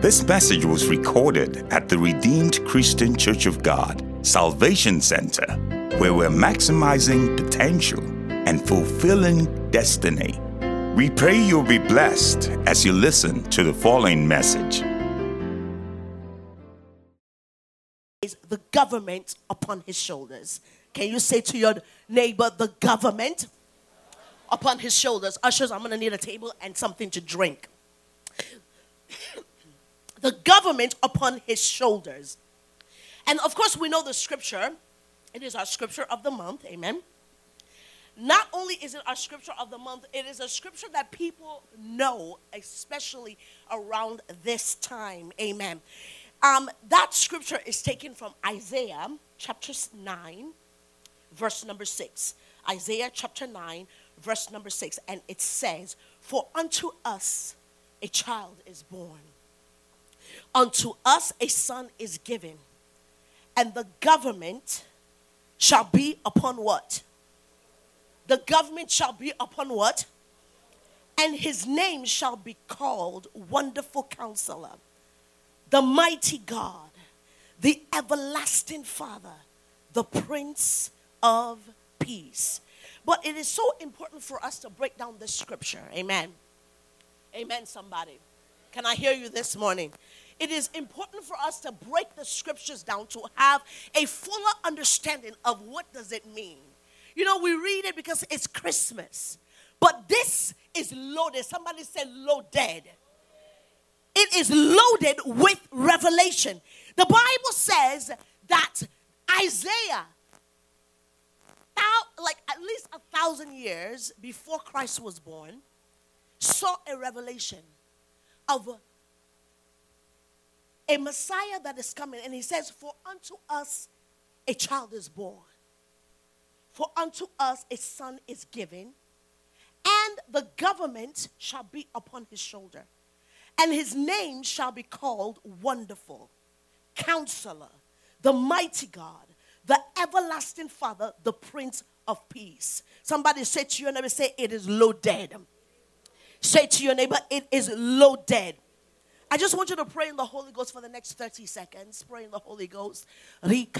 This message was recorded at the Redeemed Christian Church of God Salvation Center, where we're maximizing potential and fulfilling destiny. We pray you'll be blessed as you listen to the following message. the government upon his shoulders. Can you say to your neighbor, the government upon his shoulders? Ushers, I'm going to need a table and something to drink. The government upon his shoulders. And of course, we know the scripture. It is our scripture of the month. Amen. Not only is it our scripture of the month, it is a scripture that people know, especially around this time. Amen. Um, that scripture is taken from Isaiah chapter 9, verse number 6. Isaiah chapter 9, verse number 6. And it says, For unto us a child is born, unto us a son is given, and the government shall be upon what? The government shall be upon what? And his name shall be called Wonderful Counselor the mighty God, the everlasting Father, the Prince of Peace. But it is so important for us to break down this scripture. Amen. Amen, somebody. Can I hear you this morning? It is important for us to break the scriptures down to have a fuller understanding of what does it mean. You know, we read it because it's Christmas. But this is loaded. Somebody said loaded it is loaded with revelation. The Bible says that Isaiah, like at least a thousand years before Christ was born, saw a revelation of a Messiah that is coming. And he says, For unto us a child is born, for unto us a son is given, and the government shall be upon his shoulder and his name shall be called Wonderful, Counselor, the Mighty God, the Everlasting Father, the Prince of Peace. Somebody say to your neighbor, say, It is loaded. Say to your neighbor, It is loaded. I just want you to pray in the Holy Ghost for the next 30 seconds. Pray in the Holy Ghost. Just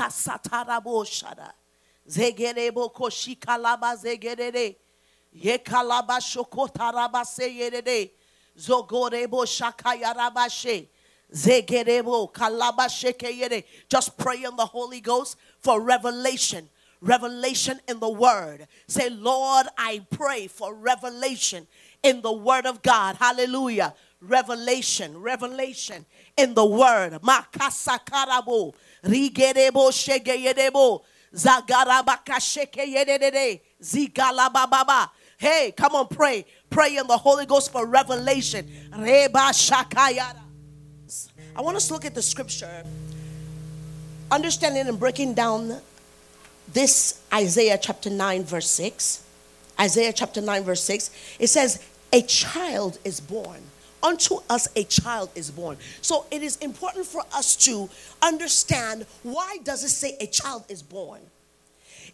pray in the Holy Ghost for revelation. Revelation in the word. Say, Lord, I pray for revelation in the word of God. Hallelujah. Revelation, revelation in the word. Makasakarabo. Rigerebo shegeyedebo. Zagarabaka shekeyedede. Zigalabababa. Hey, come on, pray. Pray in the Holy Ghost for revelation. Reba. I want us to look at the scripture, understanding and breaking down this Isaiah chapter 9, verse 6. Isaiah chapter 9, verse 6. It says, A child is born. Unto us a child is born. So it is important for us to understand why does it say a child is born?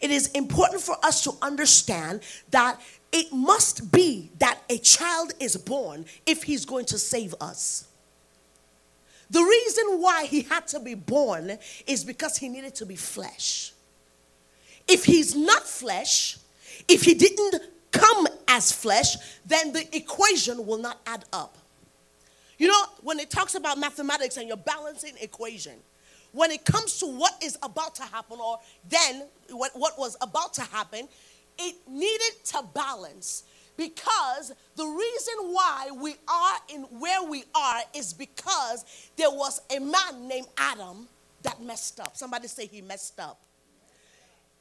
It is important for us to understand that it must be that a child is born if he's going to save us. The reason why he had to be born is because he needed to be flesh. If he's not flesh, if he didn't come as flesh, then the equation will not add up. You know, when it talks about mathematics and you're balancing equation, when it comes to what is about to happen, or then what, what was about to happen, it needed to balance because the reason why we are in where we are is because there was a man named Adam that messed up. Somebody say he messed up.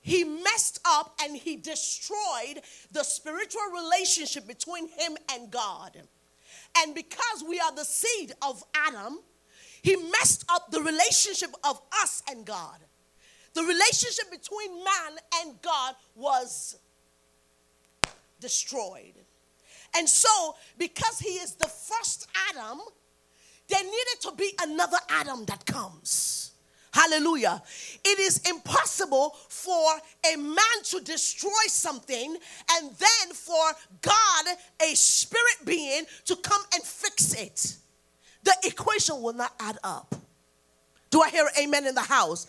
He messed up and he destroyed the spiritual relationship between him and God. And because we are the seed of Adam, he messed up the relationship of us and God. The relationship between man and God was destroyed. And so, because he is the first Adam, there needed to be another Adam that comes. Hallelujah. It is impossible for a man to destroy something and then for God, a spirit being, to come and fix it. the equation will not add up. Do I hear amen in the house?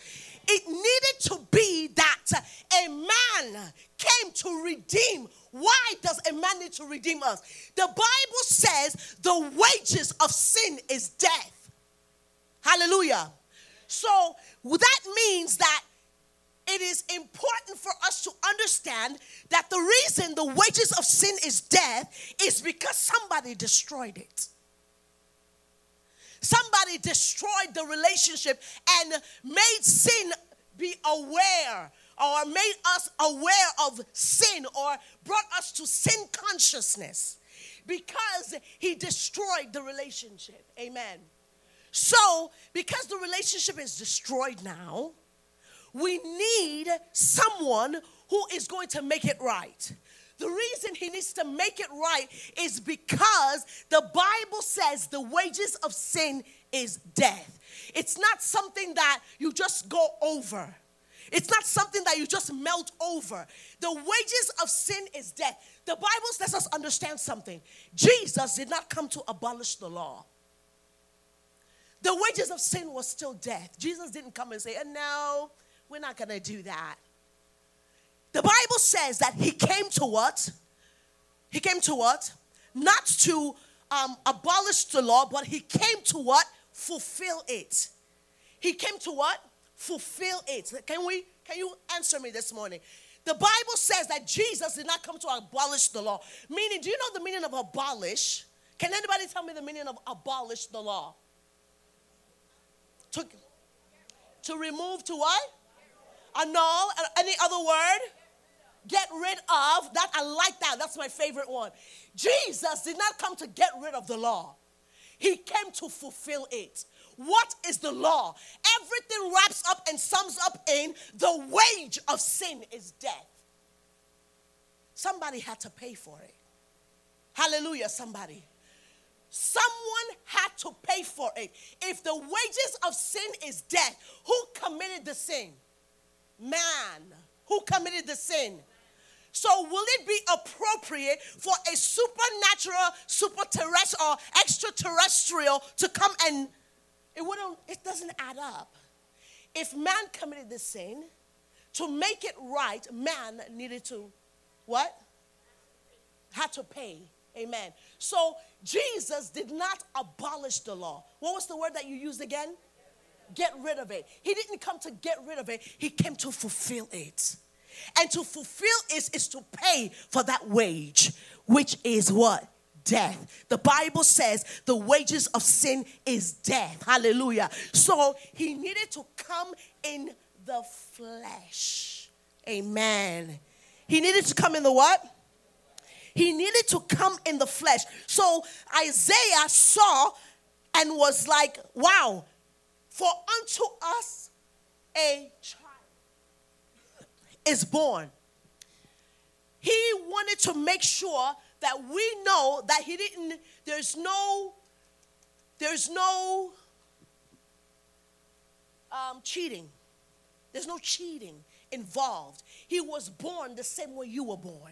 It needed to be that a man came to redeem. Why does a man need to redeem us? The Bible says the wages of sin is death. Hallelujah. So that means that it is important for us to understand that the reason the wages of sin is death is because somebody destroyed it. Somebody destroyed the relationship and made sin be aware or made us aware of sin or brought us to sin consciousness because he destroyed the relationship. Amen. So, because the relationship is destroyed now, we need someone who is going to make it right. The reason he needs to make it right is because the Bible says the wages of sin is death. It's not something that you just go over. It's not something that you just melt over. The wages of sin is death. The Bible lets us understand something. Jesus did not come to abolish the law. The wages of sin was still death. Jesus didn't come and say, and no, we're not going to do that. The Bible says that he came to what? He came to what? Not to um, abolish the law, but he came to what? Fulfill it. He came to what? Fulfill it. Can we? Can you answer me this morning? The Bible says that Jesus did not come to abolish the law. Meaning, do you know the meaning of abolish? Can anybody tell me the meaning of abolish the law? To, to remove to what? Annul. Any other word? get rid of. That I like that. That's my favorite one. Jesus did not come to get rid of the law. He came to fulfill it. What is the law? Everything wraps up and sums up in the wage of sin is death. Somebody had to pay for it. Hallelujah, somebody. Someone had to pay for it. If the wages of sin is death, who committed the sin? Man. Who committed the sin? So, will it be appropriate for a supernatural, super terrestrial, or extraterrestrial to come and it wouldn't, it doesn't add up. If man committed the sin, to make it right, man needed to what? Had to pay. Amen. So Jesus did not abolish the law. What was the word that you used again? Get rid of it. He didn't come to get rid of it, he came to fulfill it. And to fulfill is, is to pay for that wage, which is what? Death. The Bible says the wages of sin is death. Hallelujah. So he needed to come in the flesh. Amen. He needed to come in the what? He needed to come in the flesh. So Isaiah saw and was like, wow, for unto us a child is born. He wanted to make sure that we know that he didn't, there's no, there's no um, cheating. There's no cheating involved. He was born the same way you were born.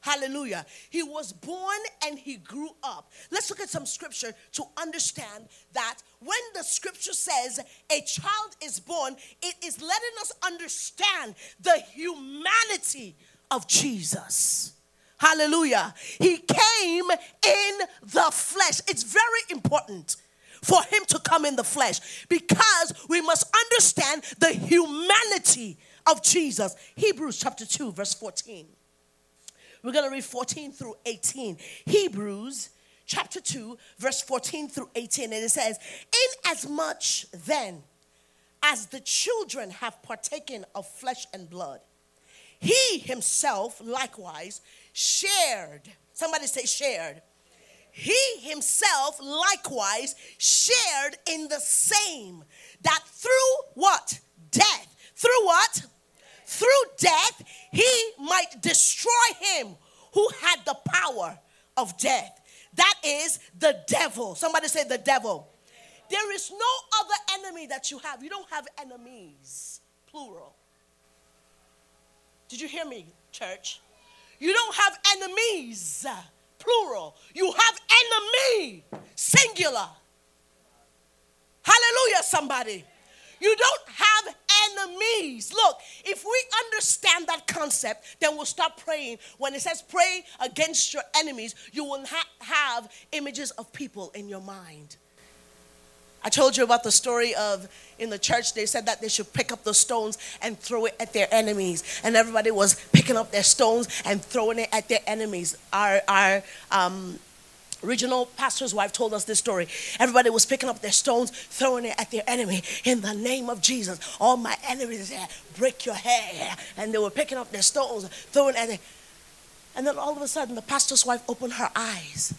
Hallelujah. He was born and he grew up. Let's look at some scripture to understand that when the scripture says a child is born, it is letting us understand the humanity of Jesus. Hallelujah. He came in the flesh. It's very important for him to come in the flesh because we must understand the humanity of Jesus. Hebrews chapter 2, verse 14. We're going to read 14 through 18. Hebrews chapter 2, verse 14 through 18. And it says, Inasmuch then as the children have partaken of flesh and blood, he himself likewise shared. Somebody say, shared. He himself likewise shared in the same, that through what? Death. Through what? through death, he might destroy him who had the power of death. That is the devil. Somebody say the devil. There is no other enemy that you have. You don't have enemies, plural. Did you hear me, church? You don't have enemies, plural. You have enemy, singular. Hallelujah, somebody. You don't have enemies. Look, if we understand that concept, then we'll stop praying. When it says pray against your enemies, you will ha- have images of people in your mind. I told you about the story of in the church, they said that they should pick up the stones and throw it at their enemies. And everybody was picking up their stones and throwing it at their enemies. Our, our um, regional pastor's wife told us this story. Everybody was picking up their stones, throwing it at their enemy in the name of Jesus. All my enemies there, break your hair. And they were picking up their stones, throwing at it. And then all of a sudden, the pastor's wife opened her eyes.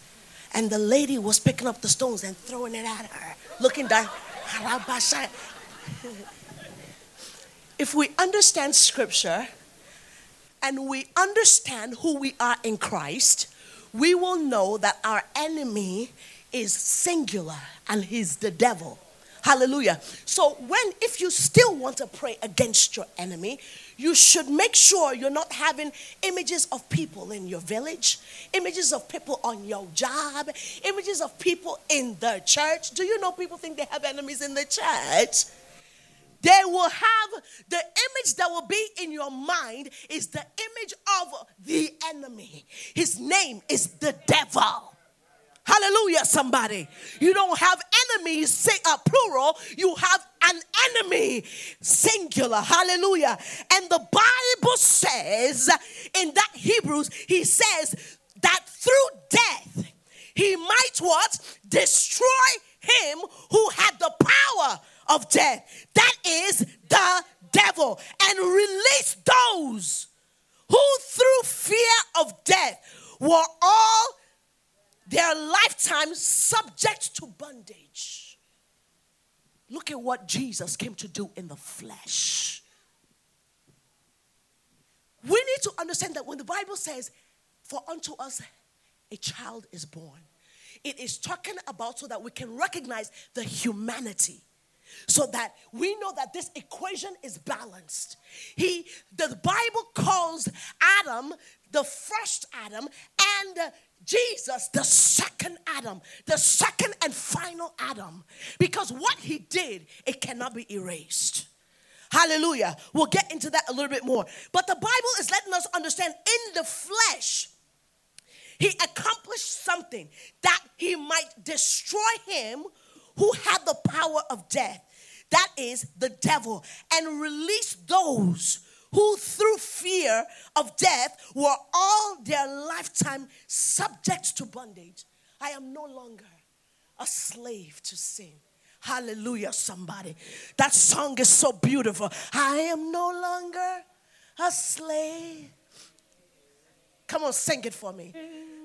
And the lady was picking up the stones and throwing it at her looking down. If we understand scripture and we understand who we are in Christ, we will know that our enemy is singular and he's the devil. Hallelujah. So when if you still want to pray against your enemy, you should make sure you're not having images of people in your village, images of people on your job, images of people in the church. Do you know people think they have enemies in the church? They will have the image that will be in your mind is the image of the enemy. His name is the devil. Hallelujah, somebody. You don't have enemies, say, uh, plural. You have an enemy, singular. Hallelujah. And the Bible says in that Hebrews, he says that through death, he might what? Destroy him who had the power of death. That is the devil. And release those who through fear of death were all their lifetime subject to bondage. Look at what Jesus came to do in the flesh. We need to understand that when the Bible says, For unto us a child is born, it is talking about so that we can recognize the humanity so that we know that this equation is balanced. He the Bible calls Adam the first Adam and Jesus, the second Adam, the second and final Adam, because what he did, it cannot be erased. Hallelujah. We'll get into that a little bit more. But the Bible is letting us understand in the flesh, he accomplished something that he might destroy him who had the power of death. That is the devil, and release those who through fear of death were all their lifetime subject to bondage. I am no longer a slave to sin. Hallelujah, somebody. That song is so beautiful. I am no longer a slave. Come on, sing it for me.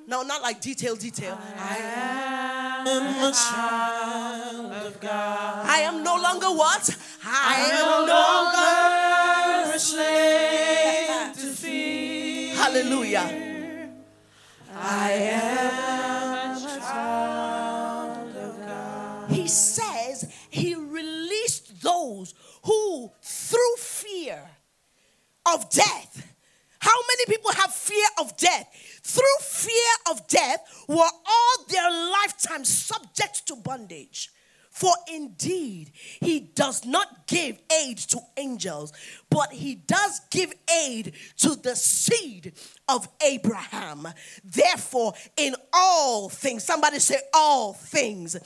No, not like detail, detail. I am a child of God. I am no longer what? I am no longer a slave to fear. Hallelujah. I am a child of God. He says he released those who, through fear of death, how many people have fear death? Through fear of death were all their lifetime subject to bondage. For indeed, he does not give aid to angels, but he does give aid to the seed of Abraham. Therefore, in all things, somebody say, all things.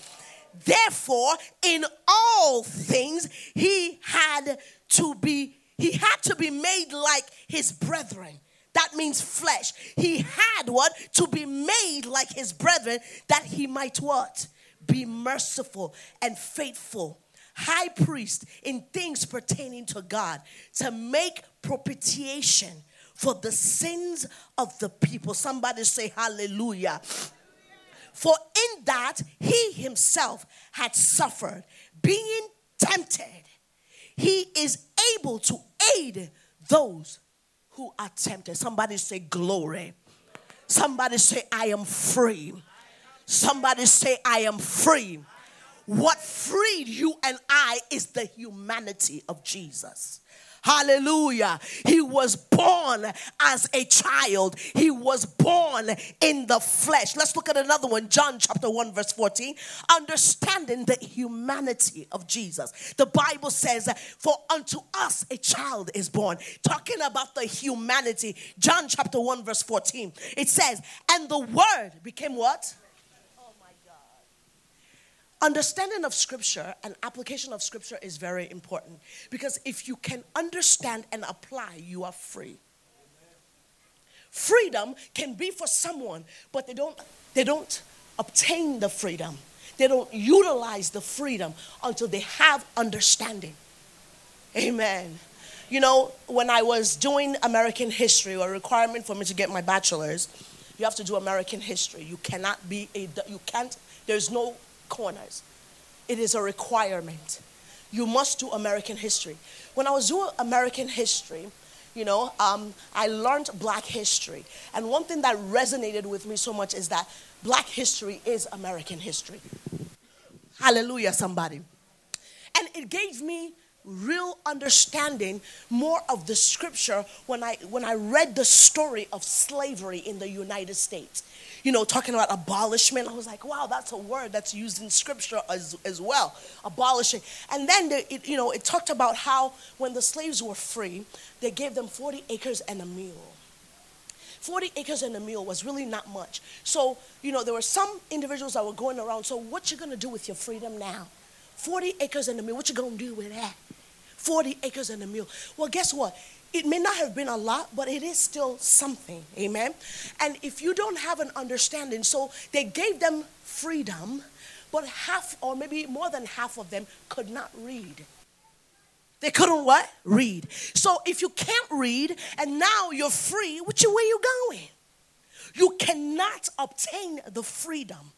Therefore, in all things, he had to be he had to be made like his brethren. That means flesh. He had what? To be made like his brethren that he might what? Be merciful and faithful. High priest in things pertaining to God to make propitiation for the sins of the people. Somebody say hallelujah. For in that he himself had suffered, being tempted, he is able to aid those who are tempted. Somebody say, Glory. Somebody say, I am free. Somebody say, I am free. What freed you and I is the humanity of Jesus. Hallelujah. He was born as a child. He was born in the flesh. Let's look at another one. John chapter 1 verse 14. Understanding the humanity of Jesus. The Bible says, "For unto us a child is born." Talking about the humanity. John chapter 1 verse 14. It says, "And the word became what?" Understanding of scripture and application of scripture is very important because if you can understand and apply, you are free. Freedom can be for someone, but they don't they don't obtain the freedom. They don't utilize the freedom until they have understanding. Amen. You know, when I was doing American history, a requirement for me to get my bachelor's, you have to do American history. You cannot be a you can't there's no corners. It is a requirement. You must do American history. When I was doing American history, you know, um, I learned black history. And one thing that resonated with me so much is that black history is American history. Hallelujah, somebody. And it gave me real understanding more of the scripture when I when I read the story of slavery in the United States you know, talking about abolishment. I was like, wow, that's a word that's used in scripture as, as well, abolishing. And then, the, it, you know, it talked about how when the slaves were free, they gave them 40 acres and a mule. 40 acres and a mule was really not much. So, you know, there were some individuals that were going around, so what you gonna do with your freedom now? 40 acres and a mule, what you gonna do with that? 40 acres and a mule. Well, guess what? It may not have been a lot, but it is still something. Amen. And if you don't have an understanding, so they gave them freedom, but half or maybe more than half of them could not read. They couldn't what? Read. So if you can't read and now you're free, which way you going? You cannot obtain the freedom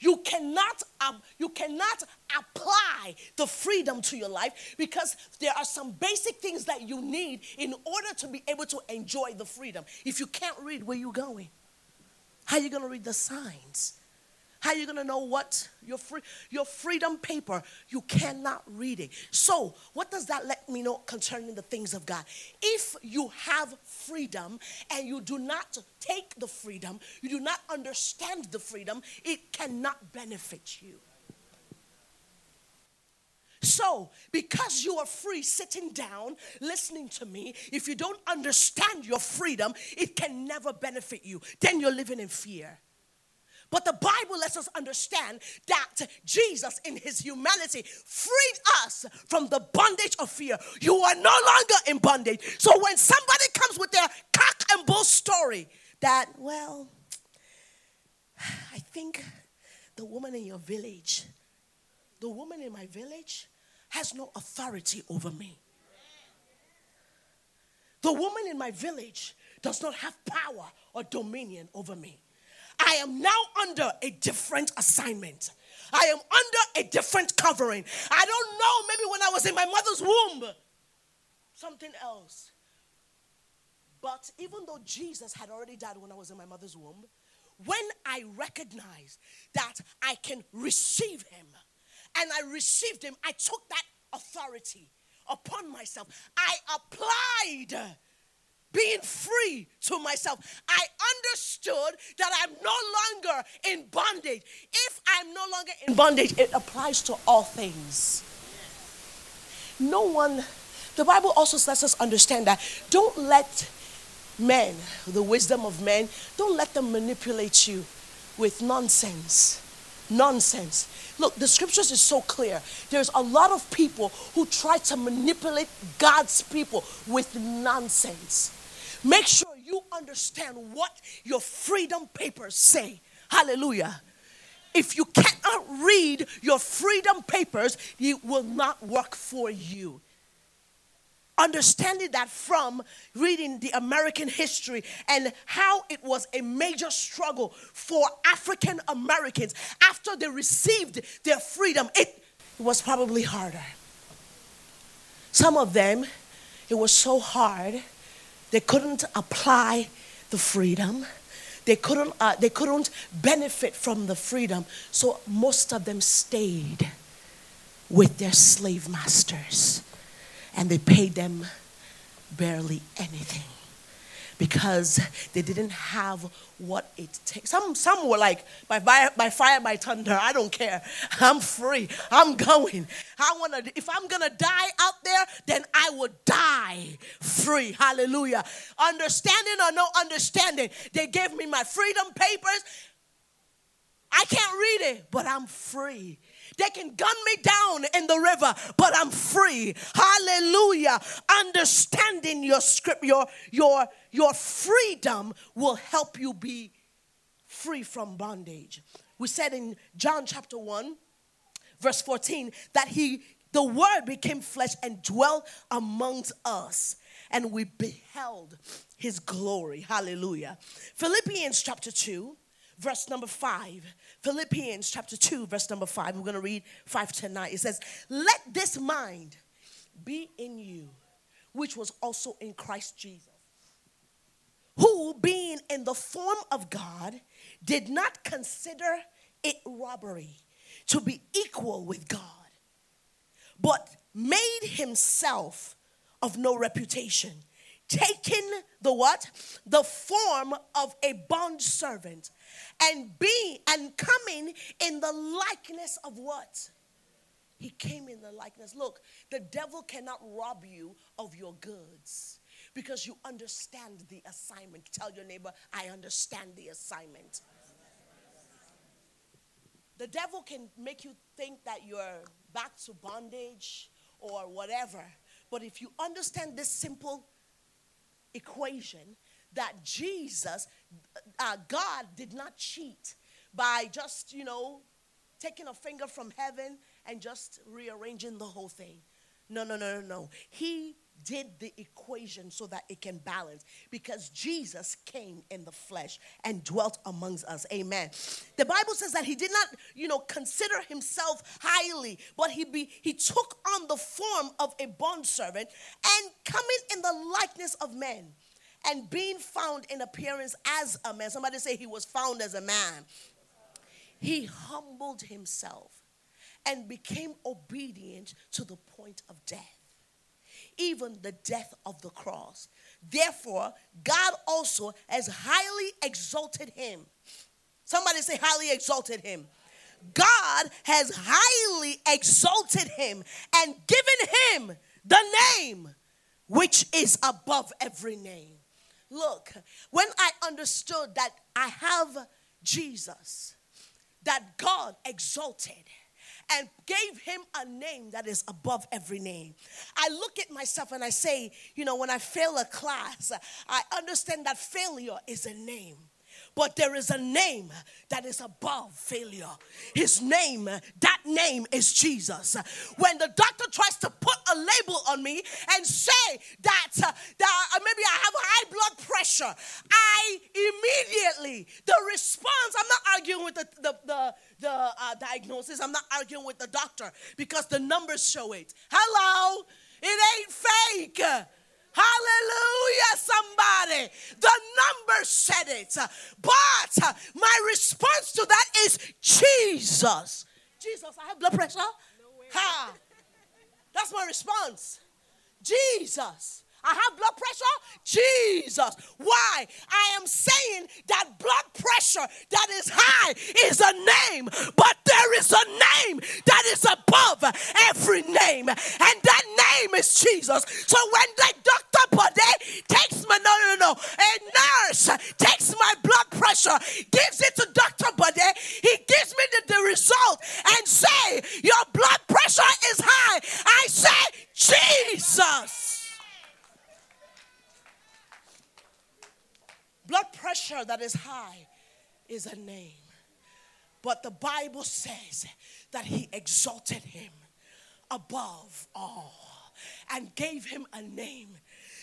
you cannot, um, you cannot apply the freedom to your life because there are some basic things that you need in order to be able to enjoy the freedom. If you can't read, where you're going? How are you going to read the signs? How you going to know what your free your freedom paper you cannot read it. So, what does that let me know concerning the things of God? If you have freedom and you do not take the freedom, you do not understand the freedom, it cannot benefit you. So, because you are free sitting down, listening to me, if you don't understand your freedom, it can never benefit you. Then you're living in fear. But the Bible lets us understand that Jesus, in his humanity, freed us from the bondage of fear. You are no longer in bondage. So when somebody comes with their cock and bull story, that, well, I think the woman in your village, the woman in my village has no authority over me. The woman in my village does not have power or dominion over me. I am now under a different assignment. I am under a different covering. I don't know, maybe when I was in my mother's womb, something else. But even though Jesus had already died when I was in my mother's womb, when I recognized that I can receive him and I received him, I took that authority upon myself. I applied being free to myself. I understood that I'm no longer in bondage. If I'm no longer in bondage, it applies to all things. No one, the Bible also lets us understand that don't let men, the wisdom of men, don't let them manipulate you with nonsense. Nonsense. Look, the scriptures is so clear. There's a lot of people who try to manipulate God's people with nonsense. Make sure you understand what your freedom papers say. Hallelujah. If you cannot read your freedom papers, it will not work for you. Understanding that from reading the American history and how it was a major struggle for African Americans after they received their freedom, it was probably harder. Some of them, it was so hard they couldn't apply the freedom. They couldn't, uh, they couldn't benefit from the freedom. So most of them stayed with their slave masters. and they paid them barely anything because they didn't have what it takes. Some, some were like, by, by, fire, by thunder, I don't care. I'm free. I'm going. I wanna, if I'm gonna die out there, then I will die free. Hallelujah. Understanding or no understanding, they gave me my freedom papers. I can't read it, but I'm free. They can gun me down in the river, but I'm free. Hallelujah. Understanding your script, your your your freedom will help you be free from bondage. We said in John chapter 1, verse 14, that he the word became flesh and dwelt amongst us, and we beheld his glory. Hallelujah. Philippians chapter 2, verse number 5 Philippians chapter 2, verse number 5. We're going to read 5 to 9. It says, Let this mind be in you, which was also in Christ Jesus, who, being in the form of God, did not consider it robbery to be equal with God, but made himself of no reputation, taking the what? The form of a bond servant and being and coming in the likeness of what? He came in the likeness. Look, the devil cannot rob you of your goods because you understand the assignment. Tell your neighbor, I understand the assignment. The devil can make you think that you're back to bondage or whatever. But if you understand this simple equation, that Jesus, uh, God did not cheat by just, you know, taking a finger from heaven and just rearranging the whole thing. No, no, no, no, no. He did the equation so that it can balance because Jesus came in the flesh and dwelt amongst us. Amen. The Bible says that he did not, you know, consider himself highly, but he be he took on the form of a bondservant and coming in the likeness of men and being found in appearance as a man. Somebody say he was found as a man. He humbled himself and became obedient to the point of death, even the death of the cross. Therefore, God also has highly exalted him. Somebody say, highly exalted him. God has highly exalted him and given him the name which is above every name Look, when I understood that I have Jesus, that God exalted and gave him a name that is above every name. I look at myself and I say, you know, when I fail a class, I understand that failure is a name. But there is a name that is above failure. His name, that name is Jesus. When the doctor tries to put a label on me and say that, uh, that uh, maybe I have high blood pressure, I immediately, the response, I'm not arguing with the, the, the the uh, diagnosis. I'm not arguing with the doctor because the numbers show it. Hello, it ain't fake. Hallelujah, somebody. The number said it. But my response to that is Jesus. Jesus, I have blood pressure. ha. That's my response. Jesus. I have blood pressure? Jesus. Why? I am saying that blood pressure that is high is a name, but there is a name that is above every name, and that name is Jesus. So when the doctor Bode takes my no no no, a nurse takes my blood pressure, gives it to Dr. Bode, he gives me the, the result and say, Your blood pressure is high. I say, Jesus. Blood pressure that is high is a name. But the Bible says that he exalted him above all and gave him a name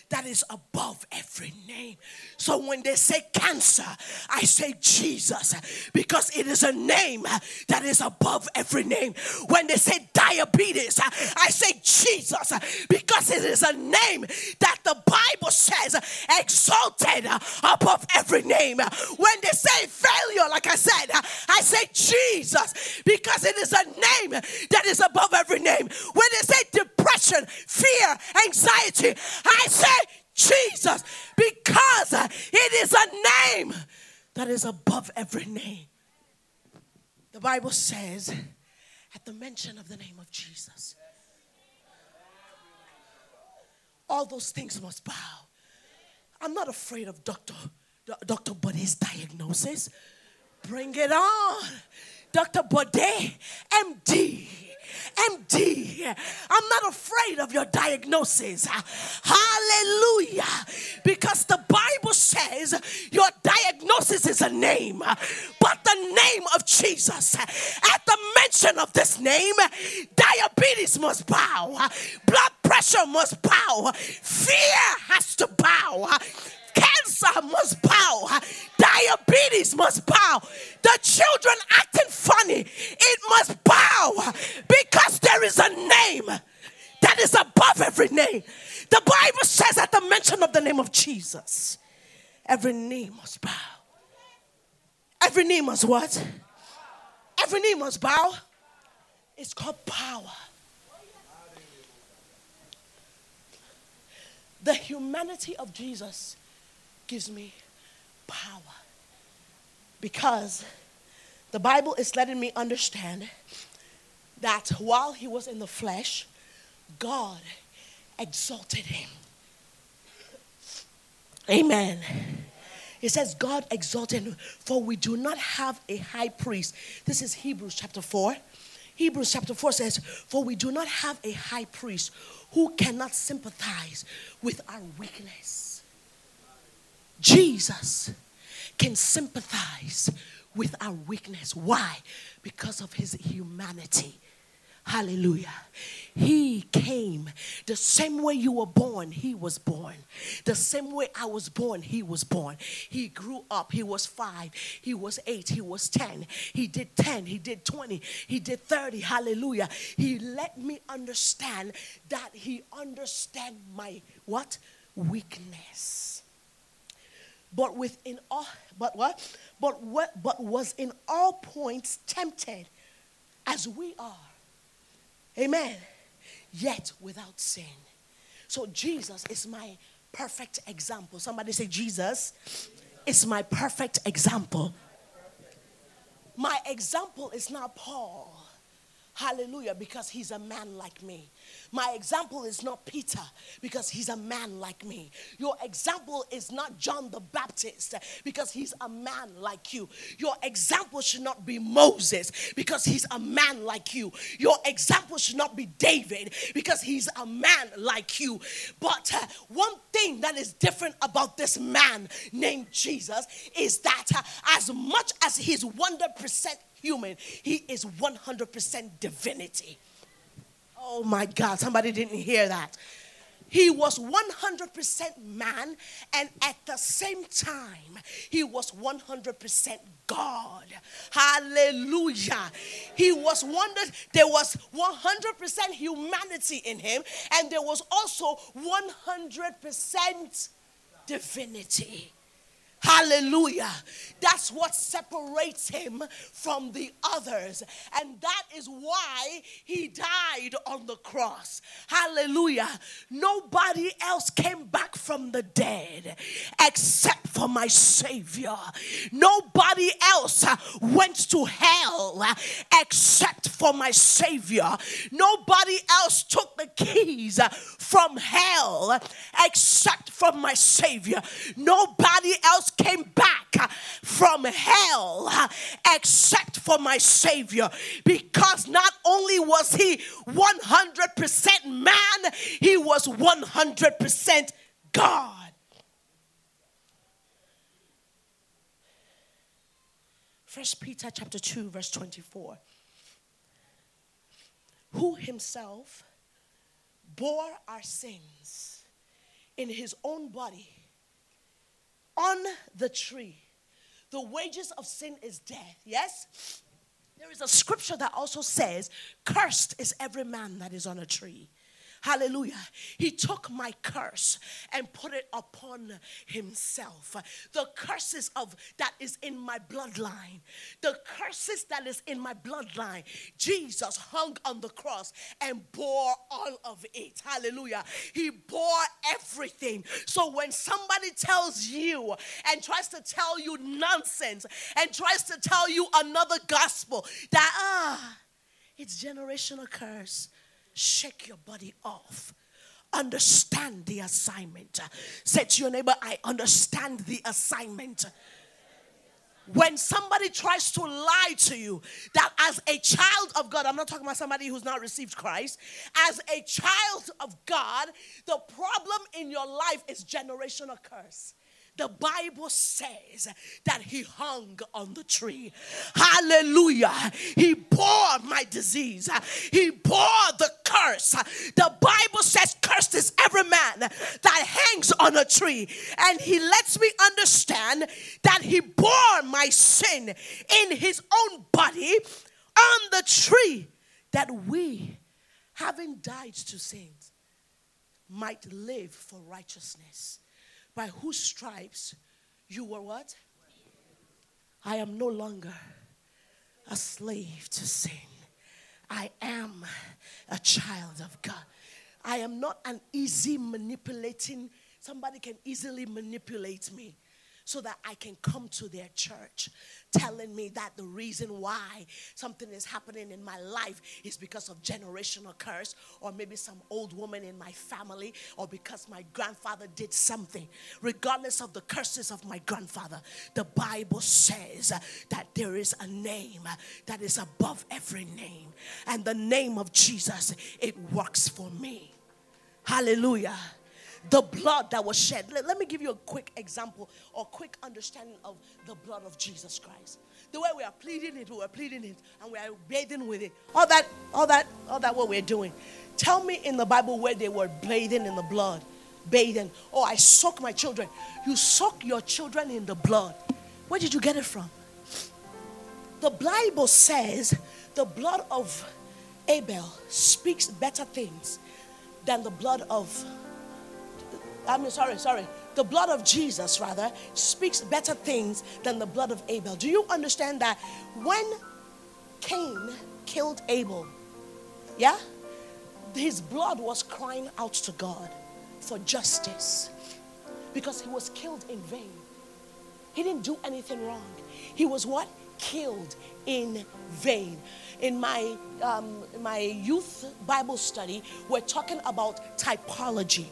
that is above every name. So when they say cancer, I say Jesus because it is a name that is above every name. When they say diabetes, I say Jesus because it is a name that the Bible says exalted above every name. When they say failure, like I said, I say Jesus because it is a name that is above every name. When they say depression, fear, anxiety. I say Jesus because it is a name that is above every name. The Bible says, at the mention of the name of Jesus, all those things must bow. I'm not afraid of Dr. Dr. Buddy's diagnosis. Bring it on. Dr. Bode, MD. MD. I'm not afraid of your diagnosis. Hallelujah. Because the Bible says your diagnosis is a name, but the name of Jesus, at the mention of this name, diabetes must bow, blood pressure must bow, fear has to bow. Cancer must bow. Diabetes must bow. The children acting funny, it must bow because there is a name that is above every name. The Bible says at the mention of the name of Jesus, every knee must bow. Every knee must what? Every knee must bow. It's called power. The humanity of Jesus gives me power. Because the Bible is letting me understand that while he was in the flesh, God exalted him. Amen. It says, God exalted him, for we do not have a high priest. This is Hebrews chapter 4. Hebrews chapter 4 says, For we do not have a high priest who cannot sympathize with our weakness Jesus can sympathize with our weakness. Why? Because of his humanity. Hallelujah. He came the same way you were born, he was born. The same way I was born, he was born. He grew up, he was five, he was eight, he was 10. He did 10, he did 20, he did 30. Hallelujah. He let me understand that he understand my what? Weakness but within all, but what? But what? But was in all points tempted, as we are. Amen. Yet without sin. So Jesus is my perfect example. Somebody say Jesus is my perfect example. My example is not Paul. Hallelujah, because he's a man like me. My example is not Peter because he's a man like me. Your example is not John the Baptist because he's a man like you. Your example should not be Moses because he's a man like you. Your example should not be David because he's a man like you. But uh, one thing that is different about this man named Jesus is that uh, as much as he's 100% human, he is 100% divinity. Oh my God, somebody didn't hear that. He was 100% man, and at the same time, he was 100% God. Hallelujah. He was wondered, there was 100% humanity in him, and there was also 100% divinity. Hallelujah. That's what separates him from the others. And that is why he died on the cross. Hallelujah. Nobody else came back from the dead except for my Savior. Nobody else uh, went to hell uh, except for my Savior. Nobody else took the keys uh, from hell except for my Savior. Nobody else came back from hell except for my Savior. Because not only was he 100% man, he was 100% God. First Peter chapter 2 verse 24 who himself bore our sins in his own body on the tree. The wages of sin is death. Yes? There is a scripture that also says, Cursed is every man that is on a tree. Hallelujah. He took my curse and put it upon himself. The curses of that is in my bloodline. The curses that is in my bloodline. Jesus hung on the cross and bore all of it. Hallelujah. He bore everything. So when somebody tells you and tries to tell you nonsense and tries to tell you another gospel that ah it's generational curse shake your body off. Understand the assignment. Say to your neighbor, I understand the assignment. When somebody tries to lie to you that as a child of God, I'm not talking about somebody who's not received Christ, as a child of God, the problem in your life is generational curse the Bible says that he hung on the tree. Hallelujah. He bore my disease, he bore the curse. The Bible says, Cursed is every man that hangs on a tree. And he lets me understand that he bore my sin in his own body on the tree that we, having died to sins, might live for righteousness by whose stripes you were what? I am no longer a slave to sin. I am a child of God. I am not an easy manipulating, somebody can easily manipulate me so that I can come to their church telling me that the reason why something is happening in my life is because of generational curse or maybe some old woman in my family or because my grandfather did something. Regardless of the curses of my grandfather, the Bible says that there is a name that is above every name. And the name of Jesus, it works for me. Hallelujah the blood that was shed. Let, let, me give you a quick example or quick understanding of the blood of Jesus Christ. The way we are pleading it, we are pleading it, and we are bathing with it. All that, all that, all that what we're doing. Tell me in the Bible where they were bathing in the blood. Bathing. Oh, I soak my children. You soak your children in the blood. Where did you get it from? The Bible says the blood of Abel speaks better things than the blood of I mean, sorry, sorry. The blood of Jesus, rather, speaks better things than the blood of Abel. Do you understand that when Cain killed Abel, yeah, his blood was crying out to God for justice because he was killed in vain. He didn't do anything wrong. He was what? Killed in vain. In my, um, my youth Bible study, we're talking about typology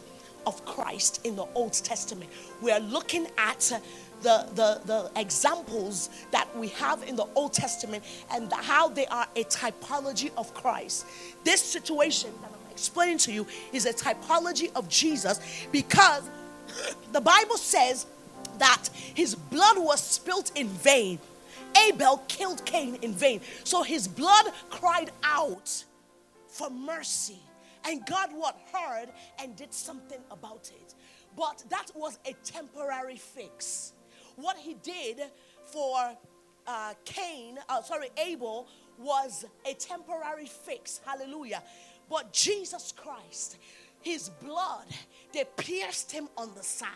of Christ in the Old Testament. We are looking at uh, the, the, the examples that we have in the Old Testament and how they are a typology of Christ. This situation that I'm explaining to you is a typology of Jesus because the Bible says that his blood was spilt in vain. Abel killed Cain in vain. So his blood cried out for mercy. And God what heard and did something about it. But that was a temporary fix. What he did for uh, Cain, uh, sorry, Abel, was a temporary fix. Hallelujah. But Jesus Christ, his blood, they pierced him on the side,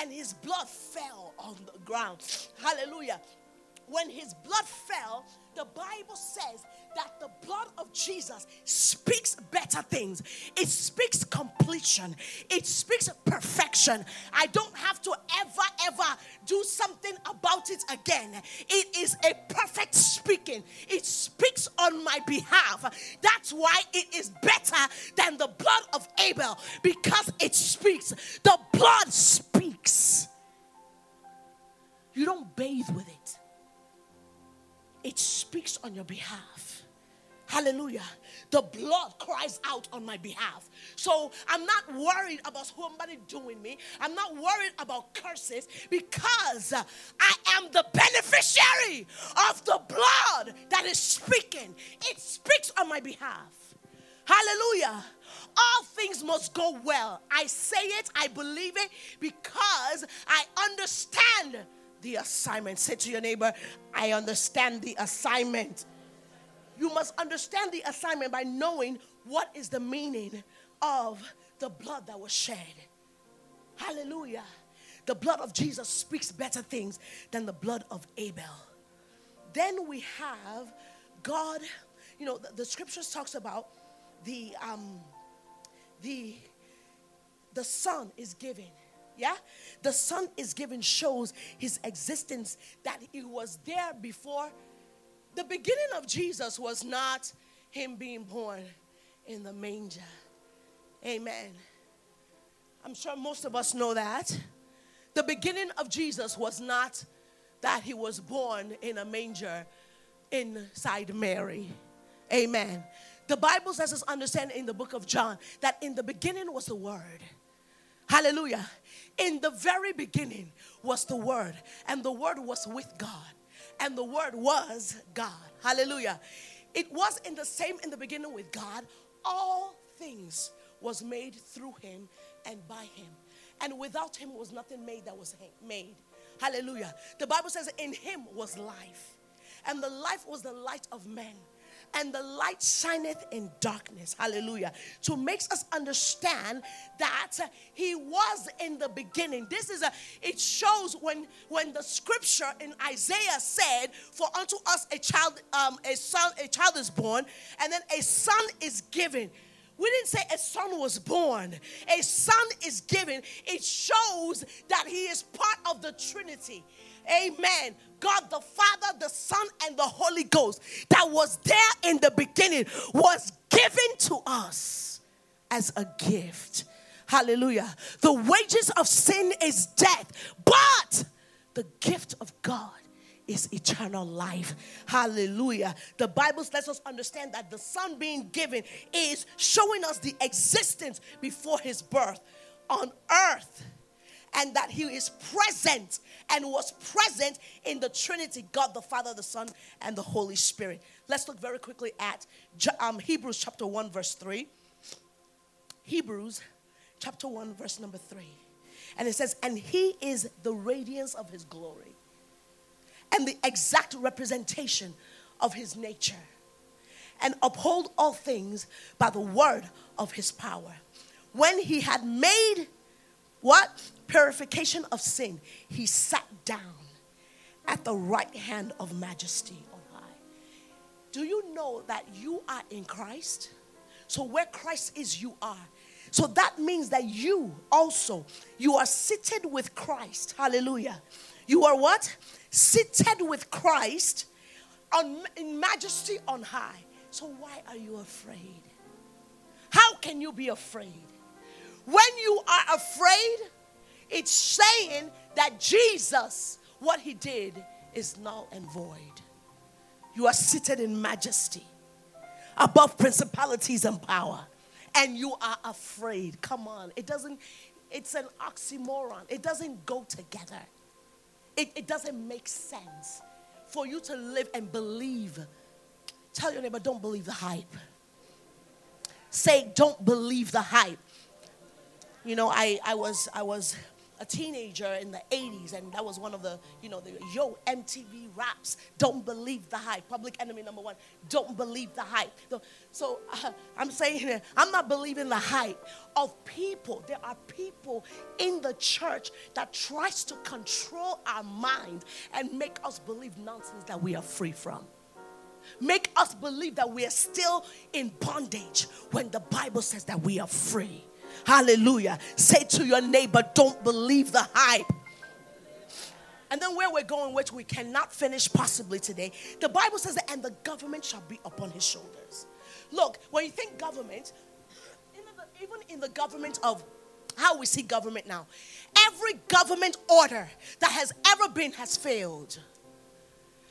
and his blood fell on the ground. Hallelujah. When his blood fell, the Bible says that the blood of Jesus speaks better things. It speaks completion. It speaks perfection. I don't have to ever, ever do something about it again. It is a perfect speaking. It speaks on my behalf. That's why it is better than the blood of Abel because it speaks. The blood speaks. You don't bathe with it it speaks on your behalf. Hallelujah. The blood cries out on my behalf. So I'm not worried about somebody doing me. I'm not worried about curses because I am the beneficiary of the blood that is speaking. It speaks on my behalf. Hallelujah. All things must go well. I say it, I believe it because I understand the assignment. Say to your neighbor, I understand the assignment. You must understand the assignment by knowing what is the meaning of the blood that was shed. Hallelujah. The blood of Jesus speaks better things than the blood of Abel. Then we have God, you know, the, the scriptures talks about the um the the son is given yeah the son is given shows his existence that he was there before the beginning of jesus was not him being born in the manger. Amen. I'm sure most of us know that. The beginning of jesus was not that he was born in a manger inside mary. Amen. The bible says us understand in the book of john that in the beginning was the word. Hallelujah. In the very beginning was the Word, and the Word was with God, and the Word was God. Hallelujah. It was in the same in the beginning with God. All things was made through him and by him. And without him was nothing made that was made. Hallelujah. The Bible says, In him was life, and the life was the light of men and the light shineth in darkness. Hallelujah. To makes us understand that he was in the beginning. This is a it shows when when the scripture in Isaiah said, For unto us a child, um, a son, a child is born, and then a son is given. We didn't say a son was born. A son is given. It shows that he is part of the Trinity. Amen. God the Father, the Son, and the Holy Ghost that was there in the beginning was given to us as a gift. Hallelujah. The wages of sin is death, but the gift of God is eternal life. Hallelujah. The Bible lets us understand that the Son being given is showing us the existence before his birth on earth and that he is present and was present in the Trinity God the Father, the Son, and the Holy Spirit. Let's look very quickly at um, Hebrews chapter 1, verse 3. Hebrews chapter 1, verse number 3. And it says, And he is the radiance of his glory and the exact representation of his nature, and uphold all things by the word of his power. When he had made what? Purification of sin. He sat down at the right hand of majesty on high. Do you know that you are in Christ? So where Christ is, you are. So that means that you also, you are seated with Christ. Hallelujah. You are what? Seated with Christ on, in majesty on high. So why are you afraid? How can you be afraid? When you are afraid, it's saying that Jesus, what he did, is null and void. You are seated in majesty above principalities and power, and you are afraid. Come on, it doesn't, it's an oxymoron. It doesn't go together, it, it doesn't make sense for you to live and believe. Tell your neighbor, don't believe the hype. Say, don't believe the hype. You know, I, I was I was a teenager in the 80s, and that was one of the, you know, the yo MTV raps. Don't believe the hype. Public enemy number one. Don't believe the hype. So uh, I'm saying, I'm not believing the hype of people. There are people in the church that tries to control our mind and make us believe nonsense that we are free from make us believe that we are still in bondage when the Bible says that we are free. Hallelujah. Say to your neighbor, don't believe the hype. And then where we're going, which we cannot finish possibly today, the Bible says that, and the government shall be upon his shoulders. Look, when you think government, even in the government of how we see government now, every government order that has ever been has failed.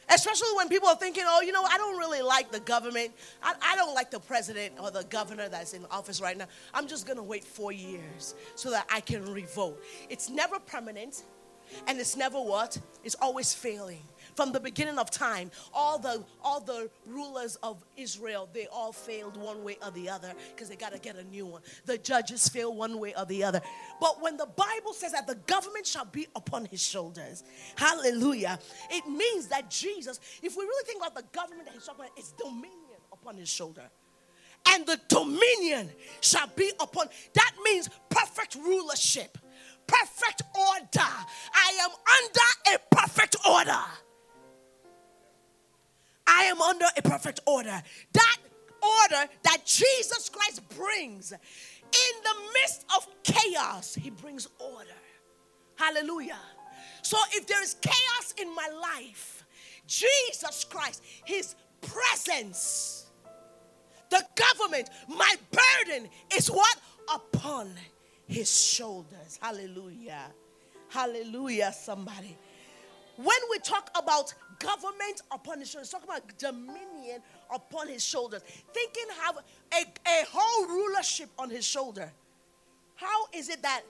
Especially when people are thinking, oh, you know, I don't really like the government. I, I don't like the president or the governor that's in office right now. I'm just going to wait four years so that I can revote. It's never permanent and it's never what? It's always failing from the beginning of time all the all the rulers of israel they all failed one way or the other because they got to get a new one the judges fail one way or the other but when the bible says that the government shall be upon his shoulders hallelujah it means that jesus if we really think about the government that he's talking about it's dominion upon his shoulder and the dominion shall be upon. That means perfect rulership, perfect order. I am under a perfect order. I am under a perfect order. That order that Jesus Christ brings in the midst of chaos, he brings order. Hallelujah. So if there is chaos in my life, Jesus Christ, his presence, the government, my burden is what? Upon his shoulders. Hallelujah. Hallelujah, somebody. When we talk about government upon his shoulders, talk about dominion upon his shoulders, thinking have a, a whole rulership on his shoulder. How is it that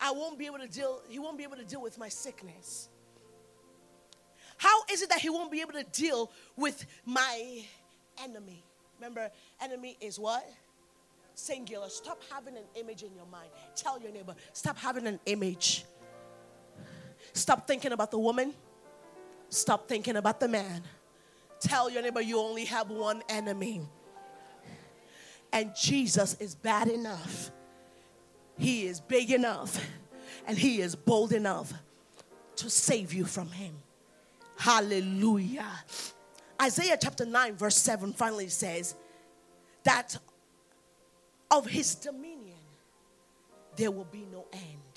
I won't be able to deal, he won't be able to deal with my sickness? How is it that he won't be able to deal with my enemy? Remember, enemy is what? Singular. Stop having an image in your mind. Tell your neighbor, stop having an image. Stop thinking about the woman. Stop thinking about the man. Tell your neighbor you only have one enemy. And Jesus is bad enough. He is big enough. And he is bold enough to save you from him. Hallelujah. Isaiah chapter 9, verse 7 finally says that of his dominion there will be no end.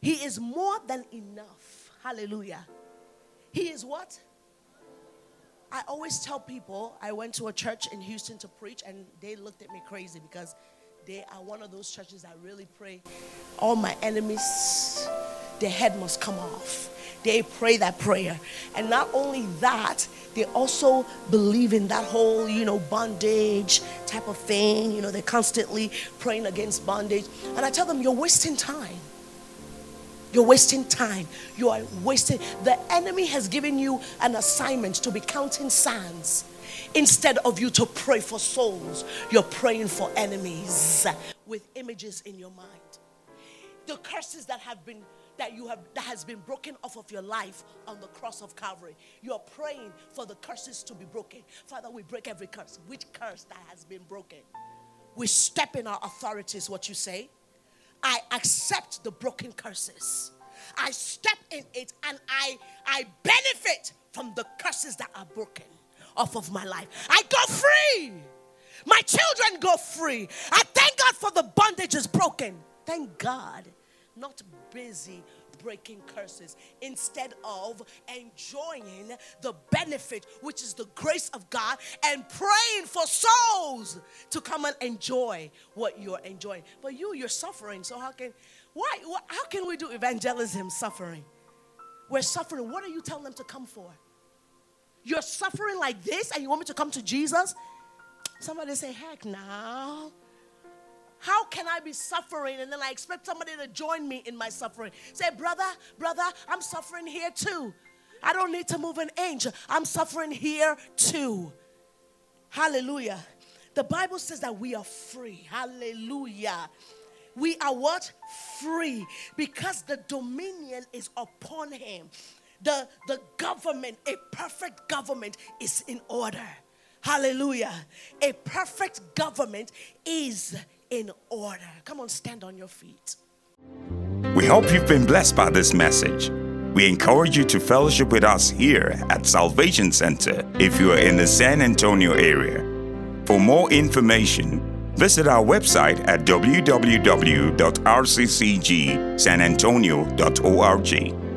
He is more than enough. Hallelujah. He is what? I always tell people I went to a church in Houston to preach, and they looked at me crazy because they are one of those churches I really pray all my enemies, their head must come off they pray that prayer. And not only that, they also believe in that whole, you know, bondage type of thing. You know, they're constantly praying against bondage. And I tell them, you're wasting time. You're wasting time. You are wasting. The enemy has given you an assignment to be counting sands. Instead of you to pray for souls, you're praying for enemies with images in your mind. The curses that have been that you have that has been broken off of your life on the cross of Calvary. You're praying for the curses to be broken. Father, we break every curse. Which curse that has been broken? We step in our authorities, what you say. I accept the broken curses. I step in it and I I benefit from the curses that are broken off of my life. I go free. My children go free. I thank God for the bondage is broken. Thank God not busy breaking curses instead of enjoying the benefit, which is the grace of God, and praying for souls to come and enjoy what you're enjoying. But you, you're suffering. So how can why? How can we do evangelism suffering? We're suffering. What are you telling them to come for? You're suffering like this, and you want me to come to Jesus? Somebody say, "Heck, now." How can I be suffering and then I expect somebody to join me in my suffering? Say, brother, brother, I'm suffering here too. I don't need to move an inch. I'm suffering here too. Hallelujah. The Bible says that we are free. Hallelujah. We are what? Free. Because the dominion is upon him. The, the government, a perfect government, is in order. Hallelujah. A perfect government is in order. Come on, stand on your feet. We hope you've been blessed by this message. We encourage you to fellowship with us here at Salvation Center if you are in the San Antonio area. For more information, visit our website at www.rccgsanantonio.org.